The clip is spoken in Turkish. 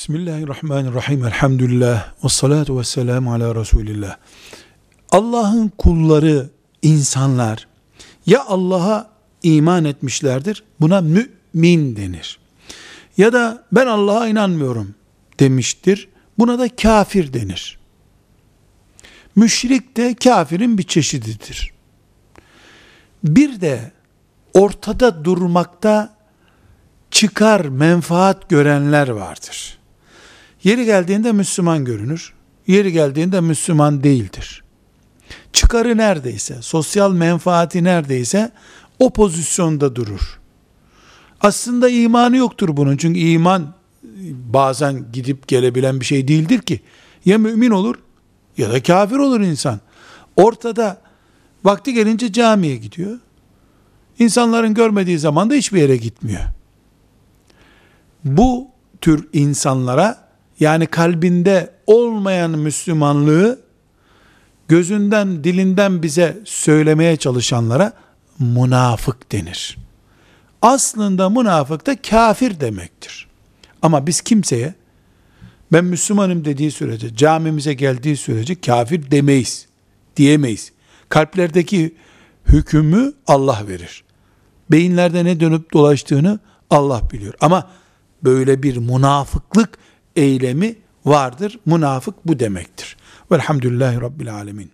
Bismillahirrahmanirrahim. Elhamdülillah. Ve salatu ve selamu ala Resulillah. Allah'ın kulları, insanlar ya Allah'a iman etmişlerdir. Buna mümin denir. Ya da ben Allah'a inanmıyorum demiştir. Buna da kafir denir. Müşrik de kafirin bir çeşididir. Bir de ortada durmakta çıkar, menfaat görenler vardır. Yeri geldiğinde Müslüman görünür. Yeri geldiğinde Müslüman değildir. Çıkarı neredeyse, sosyal menfaati neredeyse o pozisyonda durur. Aslında imanı yoktur bunun. Çünkü iman bazen gidip gelebilen bir şey değildir ki. Ya mümin olur ya da kafir olur insan. Ortada vakti gelince camiye gidiyor. İnsanların görmediği zaman da hiçbir yere gitmiyor. Bu tür insanlara yani kalbinde olmayan Müslümanlığı gözünden dilinden bize söylemeye çalışanlara münafık denir. Aslında münafık da kafir demektir. Ama biz kimseye ben Müslümanım dediği sürece, camimize geldiği sürece kafir demeyiz, diyemeyiz. Kalplerdeki hükmü Allah verir. Beyinlerde ne dönüp dolaştığını Allah biliyor. Ama böyle bir münafıklık eylemi vardır. Münafık bu demektir. Velhamdülillahi Rabbil Alemin.